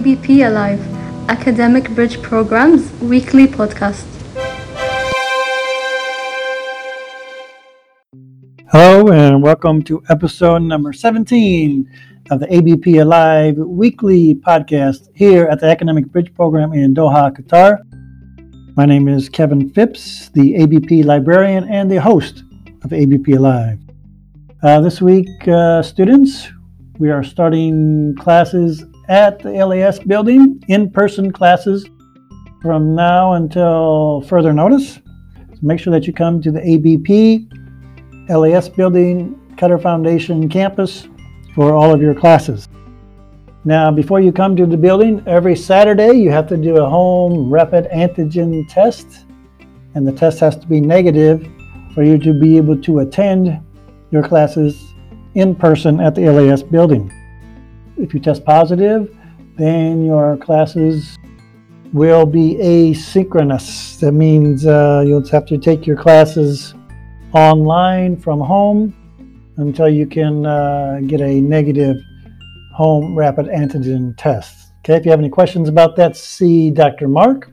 ABP Alive, Academic Bridge Program's weekly podcast. Hello, and welcome to episode number 17 of the ABP Alive weekly podcast here at the Academic Bridge Program in Doha, Qatar. My name is Kevin Phipps, the ABP librarian and the host of ABP Alive. Uh, this week, uh, students, we are starting classes at the LAS building, in person classes from now until further notice. So make sure that you come to the ABP LAS building, Qatar Foundation campus for all of your classes. Now, before you come to the building, every Saturday you have to do a home rapid antigen test, and the test has to be negative for you to be able to attend your classes in person at the LAS building. If you test positive, then your classes will be asynchronous. That means uh, you'll have to take your classes online from home until you can uh, get a negative home rapid antigen test. Okay, if you have any questions about that, see Dr. Mark,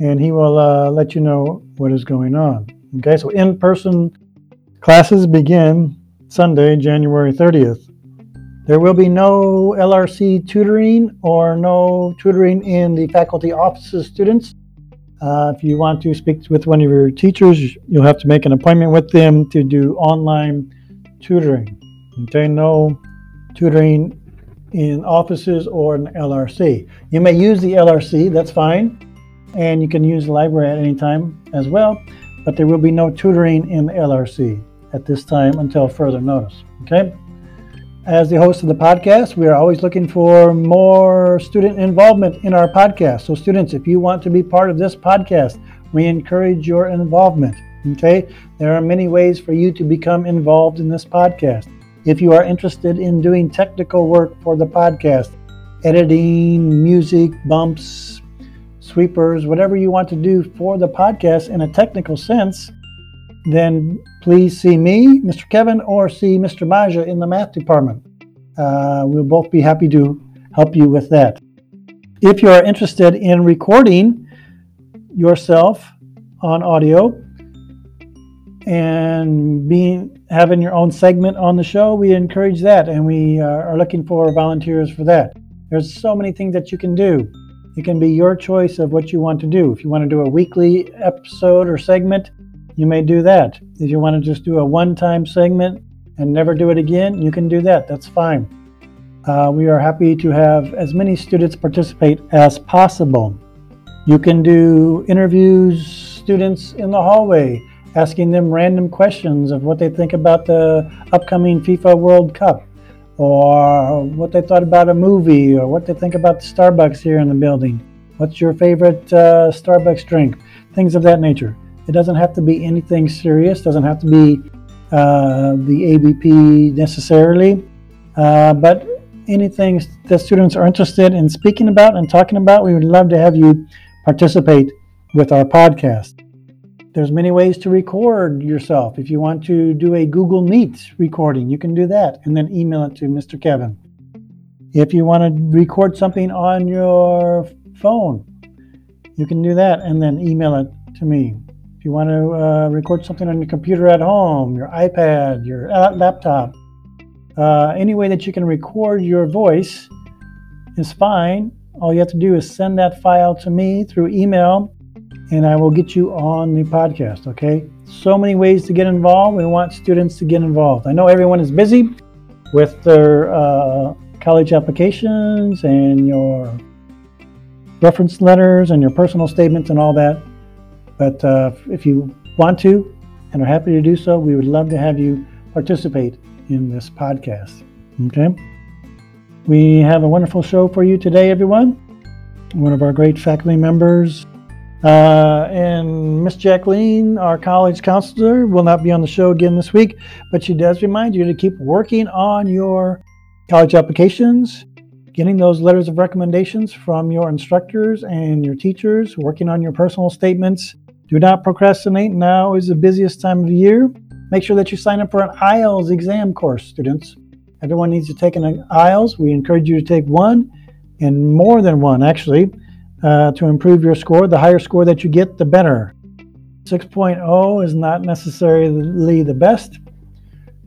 and he will uh, let you know what is going on. Okay, so in person classes begin Sunday, January 30th. There will be no LRC tutoring or no tutoring in the faculty offices students. Uh, if you want to speak with one of your teachers, you'll have to make an appointment with them to do online tutoring. Okay, no tutoring in offices or an LRC. You may use the LRC, that's fine, and you can use the library at any time as well, but there will be no tutoring in the LRC at this time until further notice. Okay? As the host of the podcast, we are always looking for more student involvement in our podcast. So, students, if you want to be part of this podcast, we encourage your involvement. Okay? There are many ways for you to become involved in this podcast. If you are interested in doing technical work for the podcast, editing, music, bumps, sweepers, whatever you want to do for the podcast in a technical sense, then please see me, Mr. Kevin, or see Mr. Maja in the math department. Uh, we'll both be happy to help you with that. If you are interested in recording yourself on audio and being having your own segment on the show, we encourage that, and we uh, are looking for volunteers for that. There's so many things that you can do. It can be your choice of what you want to do. If you want to do a weekly episode or segment, you may do that. If you want to just do a one time segment and never do it again, you can do that. That's fine. Uh, we are happy to have as many students participate as possible. You can do interviews, students in the hallway, asking them random questions of what they think about the upcoming FIFA World Cup, or what they thought about a movie, or what they think about the Starbucks here in the building. What's your favorite uh, Starbucks drink? Things of that nature. It doesn't have to be anything serious, doesn't have to be uh, the ABP necessarily, uh, but anything that students are interested in speaking about and talking about, we would love to have you participate with our podcast. There's many ways to record yourself. If you want to do a Google Meet recording, you can do that and then email it to Mr. Kevin. If you want to record something on your phone, you can do that and then email it to me. If you want to uh, record something on your computer at home, your iPad, your laptop, uh, any way that you can record your voice is fine. All you have to do is send that file to me through email, and I will get you on the podcast. Okay? So many ways to get involved. We want students to get involved. I know everyone is busy with their uh, college applications and your reference letters and your personal statements and all that. But uh, if you want to and are happy to do so, we would love to have you participate in this podcast. Okay? We have a wonderful show for you today, everyone. One of our great faculty members, uh, and Miss Jacqueline, our college counselor, will not be on the show again this week, but she does remind you to keep working on your college applications, getting those letters of recommendations from your instructors and your teachers, working on your personal statements, do not procrastinate. Now is the busiest time of year. Make sure that you sign up for an IELTS exam course, students. Everyone needs to take an IELTS. We encourage you to take one. and more than one actually, uh, to improve your score. The higher score that you get, the better. 6.0 is not necessarily the best.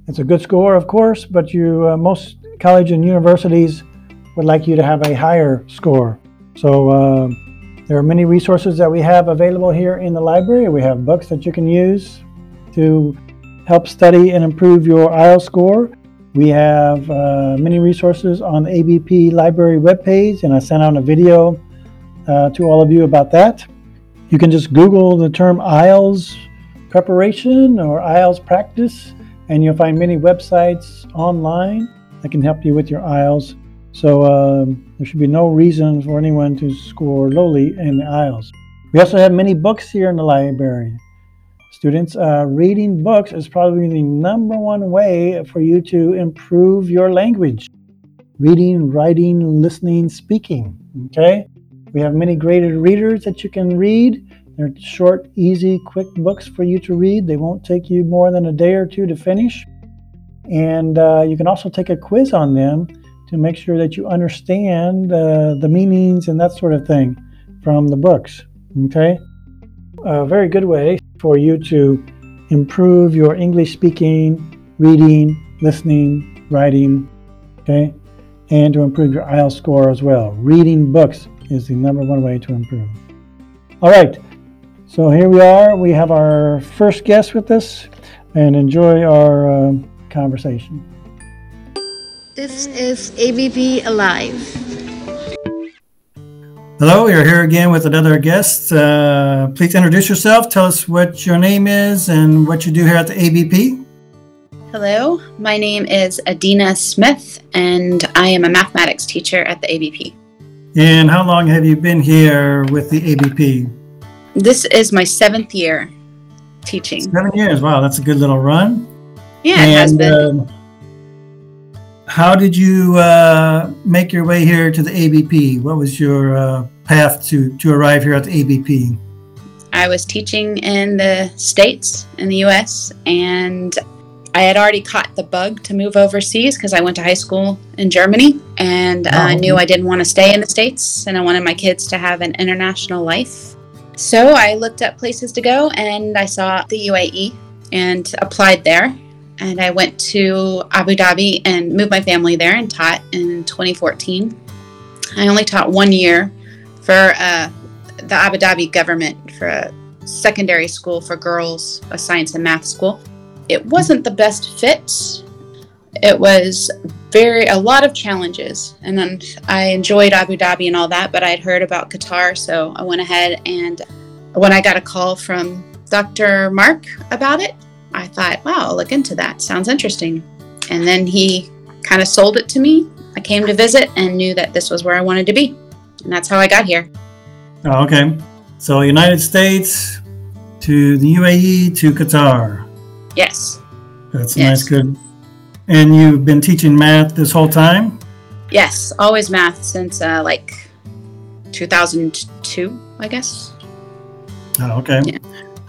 It's a good score, of course, but you uh, most college and universities would like you to have a higher score. So uh, there are many resources that we have available here in the library. We have books that you can use to help study and improve your IELTS score. We have uh, many resources on the ABP library webpage, and I sent out a video uh, to all of you about that. You can just Google the term IELTS preparation or IELTS practice, and you'll find many websites online that can help you with your IELTS. So um, there should be no reason for anyone to score lowly in the IELTS. We also have many books here in the library. Students, uh, reading books is probably the number one way for you to improve your language. Reading, writing, listening, speaking. Okay? We have many graded readers that you can read. They're short, easy, quick books for you to read. They won't take you more than a day or two to finish. And uh, you can also take a quiz on them to make sure that you understand uh, the meanings and that sort of thing from the books. Okay? A very good way for you to improve your English speaking, reading, listening, writing, okay, and to improve your IELTS score as well. Reading books is the number one way to improve. All right, so here we are. We have our first guest with us, and enjoy our uh, conversation. This is ABP Alive. Hello, you're here again with another guest. Uh, please introduce yourself. Tell us what your name is and what you do here at the ABP. Hello, my name is Adina Smith, and I am a mathematics teacher at the ABP. And how long have you been here with the ABP? This is my seventh year teaching. Seven years. Wow, that's a good little run. Yeah, it has been. um, how did you uh, make your way here to the ABP? What was your uh, path to, to arrive here at the ABP? I was teaching in the States, in the US, and I had already caught the bug to move overseas because I went to high school in Germany and uh, I Oh. knew I didn't want to stay in the States and I wanted my kids to have an international life. So I looked up places to go and I saw the UAE and applied there. And I went to Abu Dhabi and moved my family there and taught in 2014. I only taught one year for uh, the Abu Dhabi government for a secondary school for girls, a science and math school. It wasn't the best fit. It was very a lot of challenges, and then I enjoyed Abu Dhabi and all that. But I'd heard about Qatar, so I went ahead and when I got a call from Dr. Mark about it, I thought, wow, I'll look into that. Sounds interesting. And then he kind of sold it to me. I came to visit and knew that this was where I wanted to be, and that's how I got here. Oh, okay. So, United States to the UAE to Qatar. Yes, That's Yes. nice, good. And you've been teaching math this whole time? yes, always math since uh, like 2002, I guess. Oh, okay. Yeah.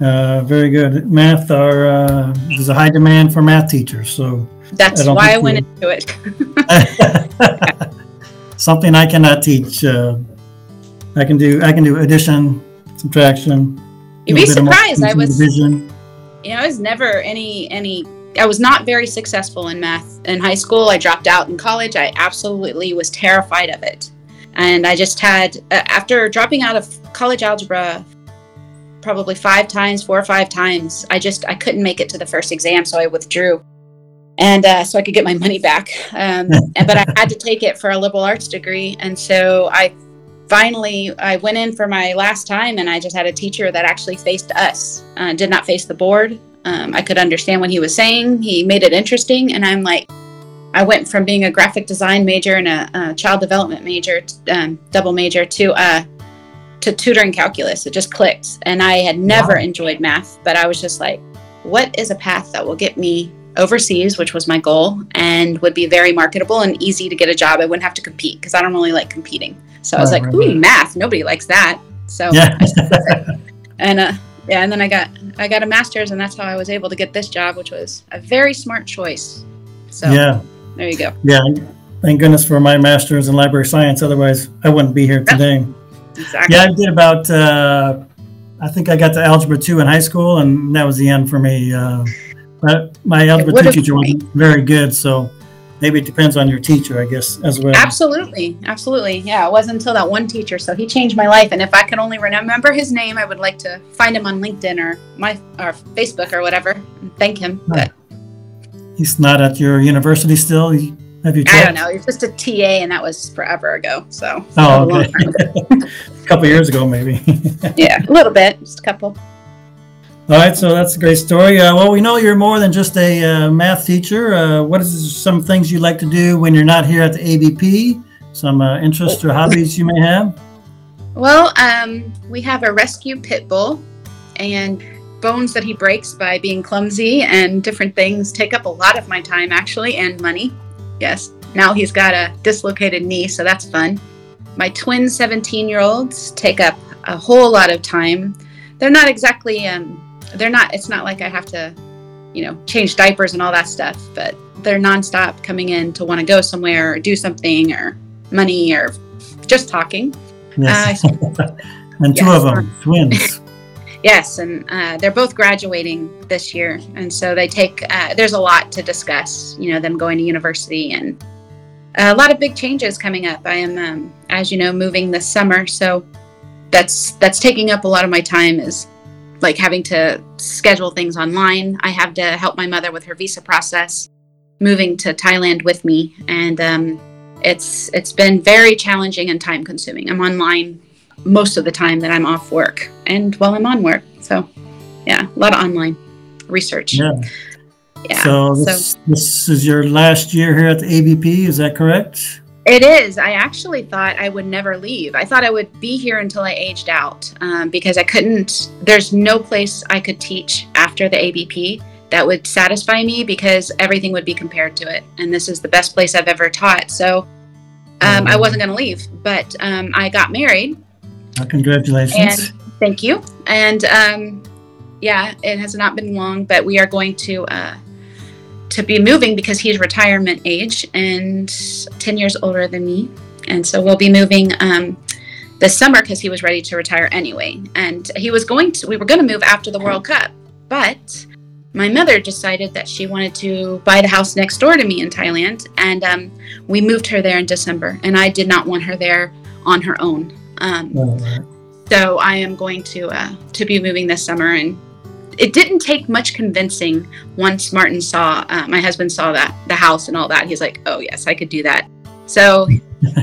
Uh, very good. Math are uh, there's a high demand for math teachers, so That's I why I went you- into it. something I cannot teach. Uh, I can do I can do addition, subtraction. You'd be little bit of surprised. I was, division. you know, I was never any any. I was not very successful in math in high school. I dropped out in college. I absolutely was terrified of it, and I just had uh, after dropping out of college algebra probably five times, four or five times. I just I couldn't make it to the first exam, so I withdrew, and uh, so I could get my money back. Um, but I had to take it for a liberal arts degree, and so I finally I went in for my last time, and I just had a teacher that actually faced us, uh, did not face the board. Um, I could understand what he was saying. He made it interesting, and I'm like. I went from being a graphic design major and a, a child development major, um, double major, to uh, to tutoring calculus. It just clicked. And I had never Wow. enjoyed math, but I was just like, what is a path that will get me overseas, which was my goal, and would be very marketable and easy to get a job? I wouldn't have to compete because I don't really like competing. So I was like, right, ooh, math. Nobody likes that. So Yeah. I stuck with it. and uh, yeah, and then I got I got a master's, and that's how I was able to get this job, which was a very smart choice. So yeah. there you go. Yeah, thank goodness for my master's in library science. Otherwise, I wouldn't be here today. Exactly. Yeah, I did about. Uh, I think I got to algebra two in high school, and that was the end for me. Uh, but my algebra two teacher wasn't very good, so maybe it depends on your teacher, I guess, as well. Absolutely, absolutely. Yeah, it wasn't until that one teacher, so he changed my life. And if I could only remember his name, I would like to find him on LinkedIn or my or Facebook or whatever and thank him. But He's not at your university still. You- Have you I don't know. He's just a TA, and that was forever ago. So Oh, okay. a couple years ago, maybe. yeah, a little bit, just a couple. All right, so that's a great story. Uh, well, we know you're more than just a uh, math teacher. Uh, what is some things you like to do when you're not here at the ABP? Some uh, interests or hobbies you may have? Well, um, we have a rescue pit bull, and bones that he breaks by being clumsy and different things take up a lot of my time, actually, and money. Yes. Now he's got a dislocated knee, so that's fun. My twin 17 year olds take up a whole lot of time. They're not exactly, um, they're not, it's not like I have to, you know, change diapers and all that stuff, but they're nonstop coming in to want to go somewhere or do something or money or just talking. Yes. and two yes. of them, twins. Yes, and uh, they're both graduating this year, and so they take. Uh, there's a lot to discuss. You know, them going to university and a lot of big changes coming up. I am, um, as you know, moving this summer, so that's that's taking up a lot of my time. Is like having to schedule things online. I have to help my mother with her visa process, moving to Thailand with me, and um, it's it's been very challenging and time consuming. I'm online most of the time that I'm off work and while I'm on work. So, yeah, a lot of online research. Yeah. Yeah. So this, this is your last year here at the ABP, is that correct? It is. I actually thought I would never leave. I thought I would be here until I aged out um, because I couldn't, there's no place I could teach after the ABP that would satisfy me because everything would be compared to it. And this is the best place I've ever taught. So um, I wasn't going to leave, but um, I got married congratulations. Thank you. And um, yeah, it has not been long, but we are going to uh, to be moving because he's retirement age and ten years older than me, and so we'll be moving um, this summer because he was ready to retire anyway, and he was going to. We were going to move after the World Cup, but my mother decided that she wanted to buy the house next door to me in Thailand, and um, we moved her there in December, and I did not want her there on her own. Um. So I am going to uh, to be moving this summer, and it didn't take much convincing. Once Martin saw uh, my husband saw that the house and all that, he's like, "Oh yes, I could do that." So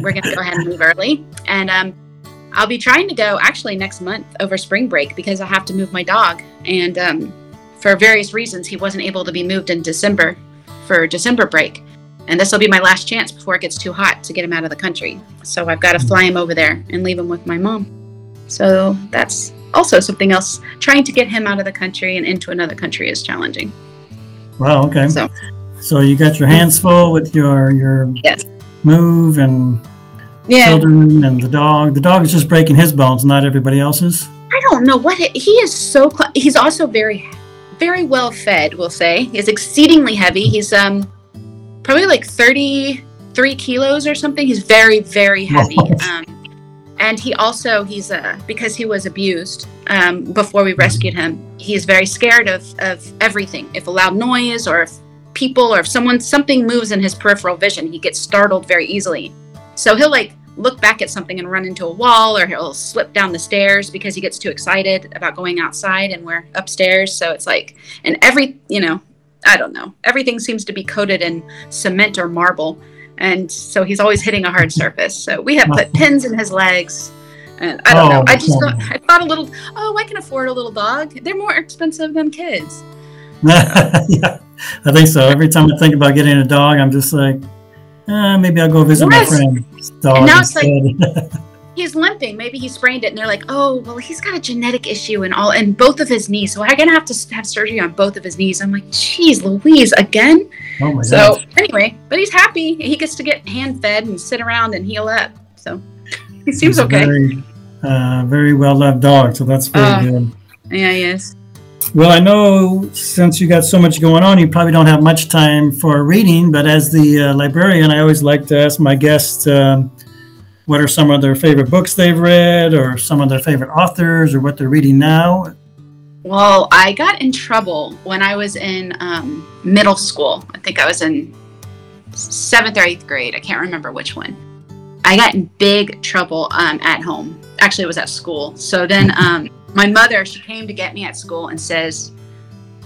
we're gonna go ahead and move early, and um, I'll be trying to go actually next month over spring break because I have to move my dog, and um, for various reasons, he wasn't able to be moved in December for December break. And this will be my last chance before it gets too hot to get him out of the country. So I've got to fly him over there and leave him with my mom. So that's also something else. Trying to get him out of the country and into another country is challenging. Wow, okay. So So you got your hands full with your your Yes. move and yeah, children and the dog. The dog is just breaking his bones, not everybody else's. I don't know what it, he is so. Cl- he's also very, very well fed. We'll say he's exceedingly heavy. He's um probably like thirty three kilos or something. He's very very heavy. Um, and he also he's uh because he was abused um, before we rescued him. He is very scared of of everything. If a loud noise or if people or if someone something moves in his peripheral vision, he gets startled very easily. So he'll like look back at something and run into a wall or he'll slip down the stairs because he gets too excited about going outside and we're upstairs. So it's like and every you know, I don't know. Everything seems to be coated in cement or marble. And so he's always hitting a hard surface. So we have put pins in his legs. And I don't Oh, know. I just thought, I thought a little, oh, I can afford a little dog. They're more expensive than kids. yeah, I think so. Every time I think about getting a dog, I'm just like, eh, maybe I'll go visit Yes. my friend's dog And now it's instead. he's limping. Maybe he sprained it, and they're like, "Oh, well, he's got a genetic issue and all, and both of his knees. So I'm gonna have to have surgery on both of his knees." I'm like, "Jeez, Louise, again?" oh my So gosh. anyway, but he's happy. He gets to get hand fed and sit around and heal up. So he seems He's okay. Very, uh, very well loved dog, so that's very Uh, good. yeah, he is. Well, I know since you got so much going on, you probably don't have much time for reading. But as the uh, librarian, I always like to ask my guests um, what are some of their favorite books they've read, or some of their favorite authors, or what they're reading now. Well, I got in trouble when I was in um, middle school. I think I was in seventh or eighth grade. I can't remember which one. I got in big trouble um, at home. Actually, it was at school. So then um, my mother, she came to get me at school and says,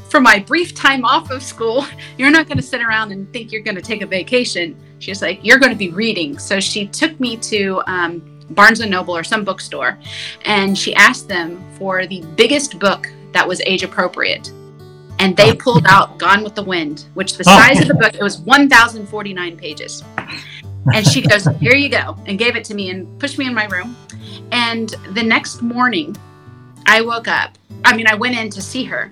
for my brief time off of school, you're not going to sit around and think you're going to take a vacation. She's like, you're going to be reading. So she took me to um, Barnes and Noble or some bookstore, and she asked them for the biggest book that was age appropriate. And they pulled out Gone with the Wind, which the size of the book, it was 1,049 pages. And she goes, Here you go, and gave it to me and pushed me in my room. And the next morning, I woke up. I mean, I went in to see her,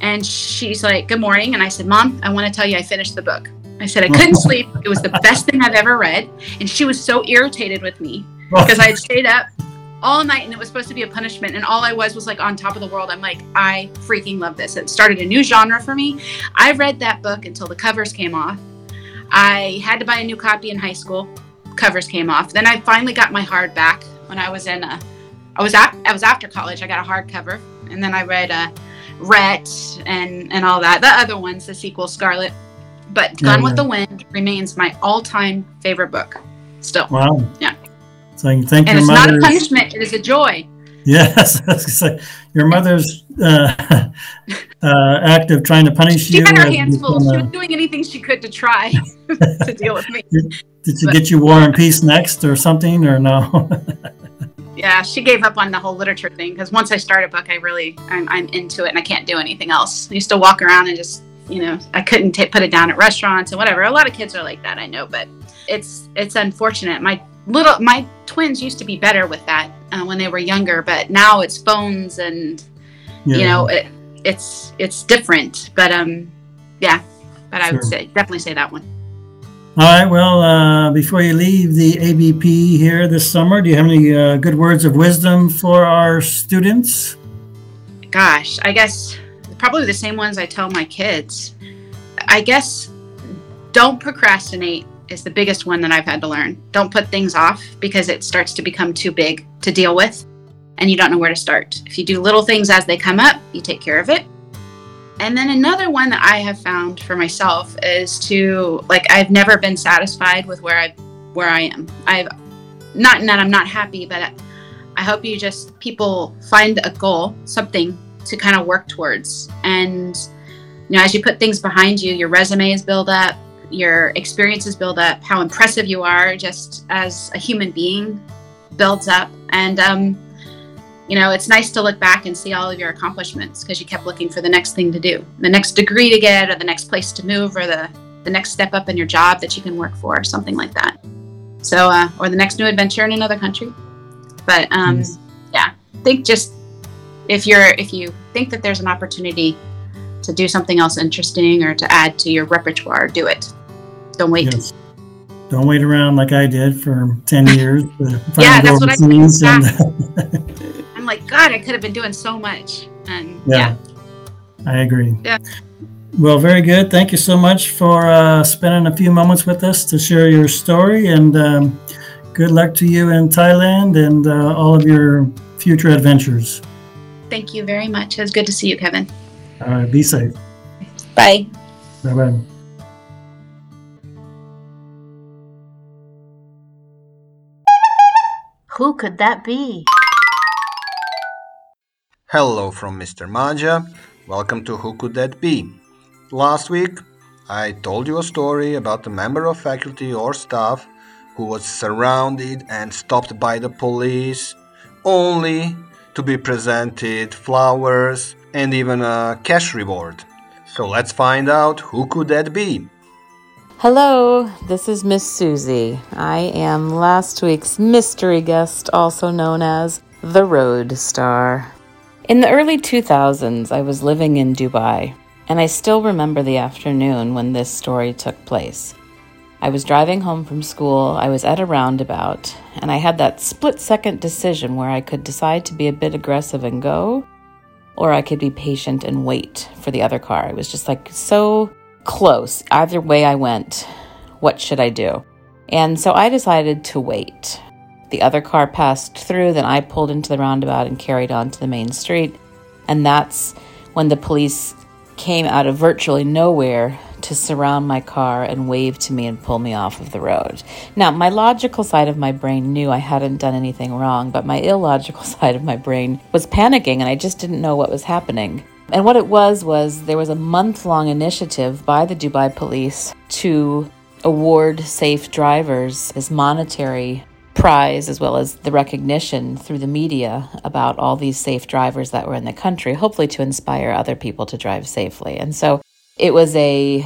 and she's like, Good morning. And I said, Mom, I want to tell you I finished the book. I said, I couldn't sleep. It was the best thing I've ever read. And she was so irritated with me oh. because I had stayed up all night and it was supposed to be a punishment and all i was was like on top of the world i'm like i freaking love this it started a new genre for me i read that book until the covers came off i had to buy a new copy in high school covers came off then i finally got my hardback when i was in a i was at i was after college i got a hardcover and then i read uh Rhett and and all that the other ones the sequel Scarlett but gone Yeah, with yeah. the wind remains my all-time favorite book still Wow. Yeah. So you thank and it's not a punishment it is a joy Yes, I was gonna say, your mother's uh, uh, act of trying to punish you. She had her hands full. She was doing anything she could to try to deal with me. did she get you War and Peace next or something, or no? Yeah, she gave up on the whole literature thing because once I start a book, I really I'm, I'm into it and I can't do anything else. I used to walk around and just you know I couldn't ta put it down at restaurants and whatever. A lot of kids are like that, I know, but it's it's unfortunate. My little my twins used to be better with that uh, when they were younger, but now it's phones and Yeah. you know it, it's it's different. But um yeah, but I would say definitely say that one. All right. Well, uh, before you leave the ABP here this summer, do you have any uh, good words of wisdom for our students? gosh, I guess probably the same ones I tell my kids. I guess don't procrastinate is the biggest one that I've had to learn. Don't put things off because it starts to become too big to deal with and you don't know where to start. If you do little things as they come up, you take care of it. And then another one that I have found for myself is to like I've never been satisfied with where I where I am. I've not that I'm not happy, but I hope you just people find a goal, something to kind of work towards. And you know, as you put things behind you, your resumes build up, your experiences build up, how impressive you are just as a human being builds up. And um, you know, it's nice to look back and see all of your accomplishments because you kept looking for the next thing to do, the next degree to get, or the next place to move, or the the next step up in your job that you can work for, or something like that. So, uh, or the next new adventure in another country. But um, Yes. yeah, think just if you're if you think that there's an opportunity to do something else interesting or to add to your repertoire, do it. Don't wait. Yes. Don't wait around like I did for 10 years. Yeah, that's what I think. overseas and- I'm like, God, I could have been doing so much. And Yeah. yeah, I agree. Yeah. Well, very good. Thank you so much for uh, spending a few moments with us to share your story. And um, good luck to you in Thailand and uh, all of your future adventures. thank you very much. It was good to see you, Kevin. All right. Be safe. Bye. Bye bye. Who could that be? Hello from Mr. Maja. Welcome to Who Could That Be? Last week, I told you a story about a member of faculty or staff who was surrounded and stopped by the police only to be presented flowers and even a cash reward. So let's find out who could that be? Hello, this is Miss Susie. I am last week's mystery guest, also known as the Road Star. In the early 2000s, I was living in Dubai, and I still remember the afternoon when this story took place. I was driving home from school, I was at a roundabout, and I had that split second decision where I could decide to be a bit aggressive and go, or I could be patient and wait for the other car. It was just like so close. Either way I went, what should I do? And so I decided to wait. The other car passed through, then I pulled into the roundabout and carried on to the main street. And that's when the police came out of virtually nowhere to surround my car and wave to me and pull me off of the road. Now, my logical side of my brain knew I hadn't done anything wrong, but my illogical side of my brain was panicking and I just didn't know what was happening. And what it was was there was a month long initiative by the Dubai police to award safe drivers as monetary prize as well as the recognition through the media about all these safe drivers that were in the country, hopefully to inspire other people to drive safely. And so it was a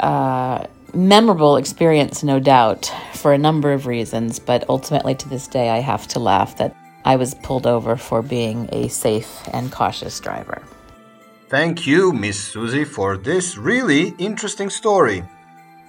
uh, memorable experience, no doubt, for a number of reasons, but ultimately to this day, I have to laugh that I was pulled over for being a safe and cautious driver. Thank you, Miss Susie, for this really interesting story.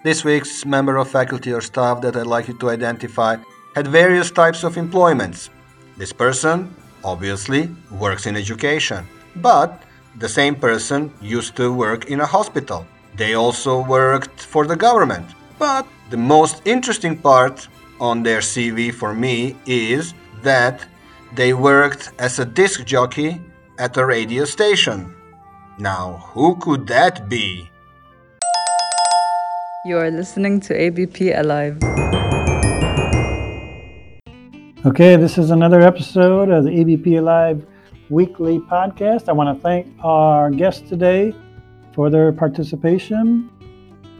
This week's member of faculty or staff that I'd like you to identify had various types of employments. This person, obviously, works in education, but the same person used to work in a hospital. They also worked for the government. But the most interesting part on their CV for me is that they worked as a disc jockey at a radio station. Now, who could that be? You are listening to ABP Alive. Okay, this is another episode of the ABP Alive weekly podcast. I want to thank our guests today for their participation.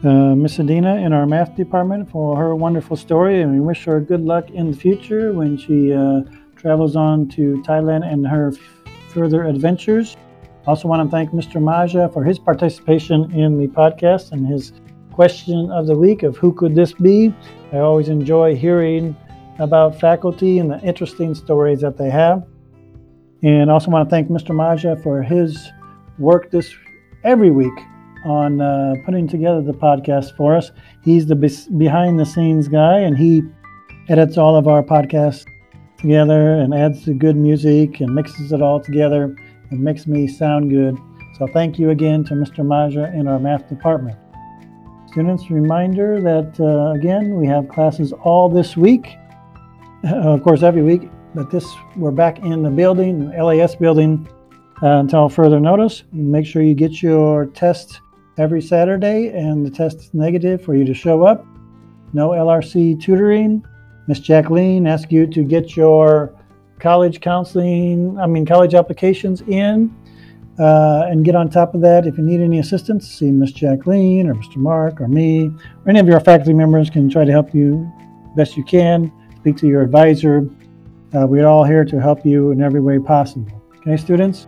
Uh, Miss Adina in our math department for her wonderful story, and we wish her good luck in the future when she uh, travels on to Thailand and her f- further adventures. Also, want to thank Mr. Maja for his participation in the podcast and his question of the week of who could this be. I always enjoy hearing about faculty and the interesting stories that they have. And also want to thank Mr. Maja for his work this every week on uh, putting together the podcast for us. He's the behind the scenes guy and he edits all of our podcasts together and adds the good music and mixes it all together and makes me sound good. So thank you again to Mr. Maja in our math department. Students, reminder that uh, again, we have classes all this week of course, every week. But this, we're back in the building, LAS building, uh, until further notice. Make sure you get your test every Saturday, and the test is negative for you to show up. No LRC tutoring. Miss Jacqueline asks you to get your college counseling, I mean, college applications in. Uh, and get on top of that. If you need any assistance, see Miss Jacqueline or Mr. Mark or me or any of your faculty members can try to help you best you can speak to your advisor. Uh, we're all here to help you in every way possible. Okay, students?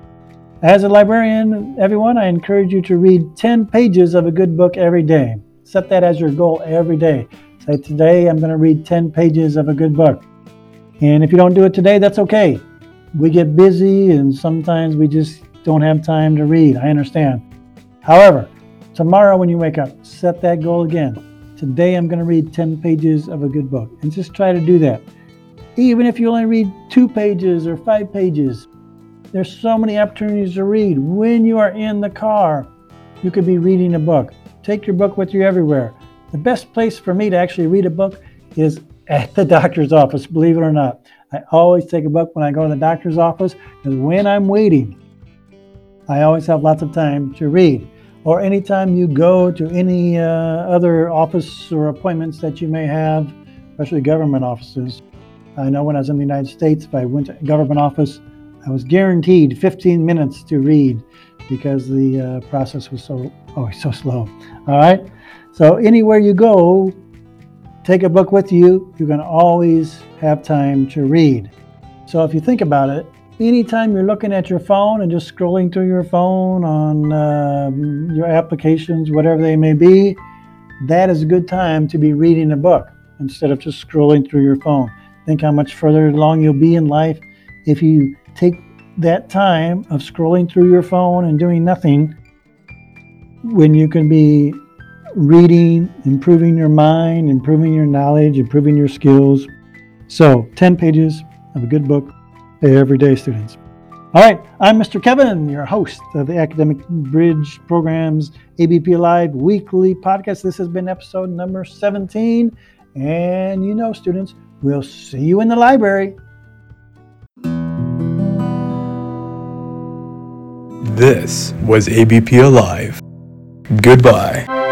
As a librarian, everyone, I encourage you to read 10 pages of a good book every day. Set that as your goal every day. Say, today I'm going to read 10 pages of a good book. And if you don't do it today, that's okay. We get busy and sometimes we just don't have time to read. I understand. However, tomorrow when you wake up, set that goal again. Today I'm going to read 10 pages of a good book and just try to do that. Even if you only read two pages or five pages, there's so many opportunities to read. When you are in the car, you could be reading a book. Take your book with you everywhere. The best place for me to actually read a book is at the doctor's office, believe it or not. I always take a book when I go to the doctor's office because when I'm waiting, I always have lots of time to read or anytime you go to any uh, other office or appointments that you may have, especially government offices. I know when I was in the United States, if I went to government office, I was guaranteed 15 minutes to read because the uh, process was so oh so slow. All right, so anywhere you go, take a book with you. You're going to always have time to read. So if you think about it, anytime you're looking at your phone and just scrolling through your phone on uh, your applications, whatever they may be, that is a good time to be reading a book instead of just scrolling through your phone. Think how much further along you'll be in life if you take that time of scrolling through your phone and doing nothing when you can be reading, improving your mind, improving your knowledge, improving your skills. So, 10 pages of a good book everyday students. All right, I'm Mr. Kevin, your host of the Academic Bridge Program's ABP Live weekly podcast. This has been episode number 17. And you know, students, we'll see you in the library. This was ABP Alive. Goodbye.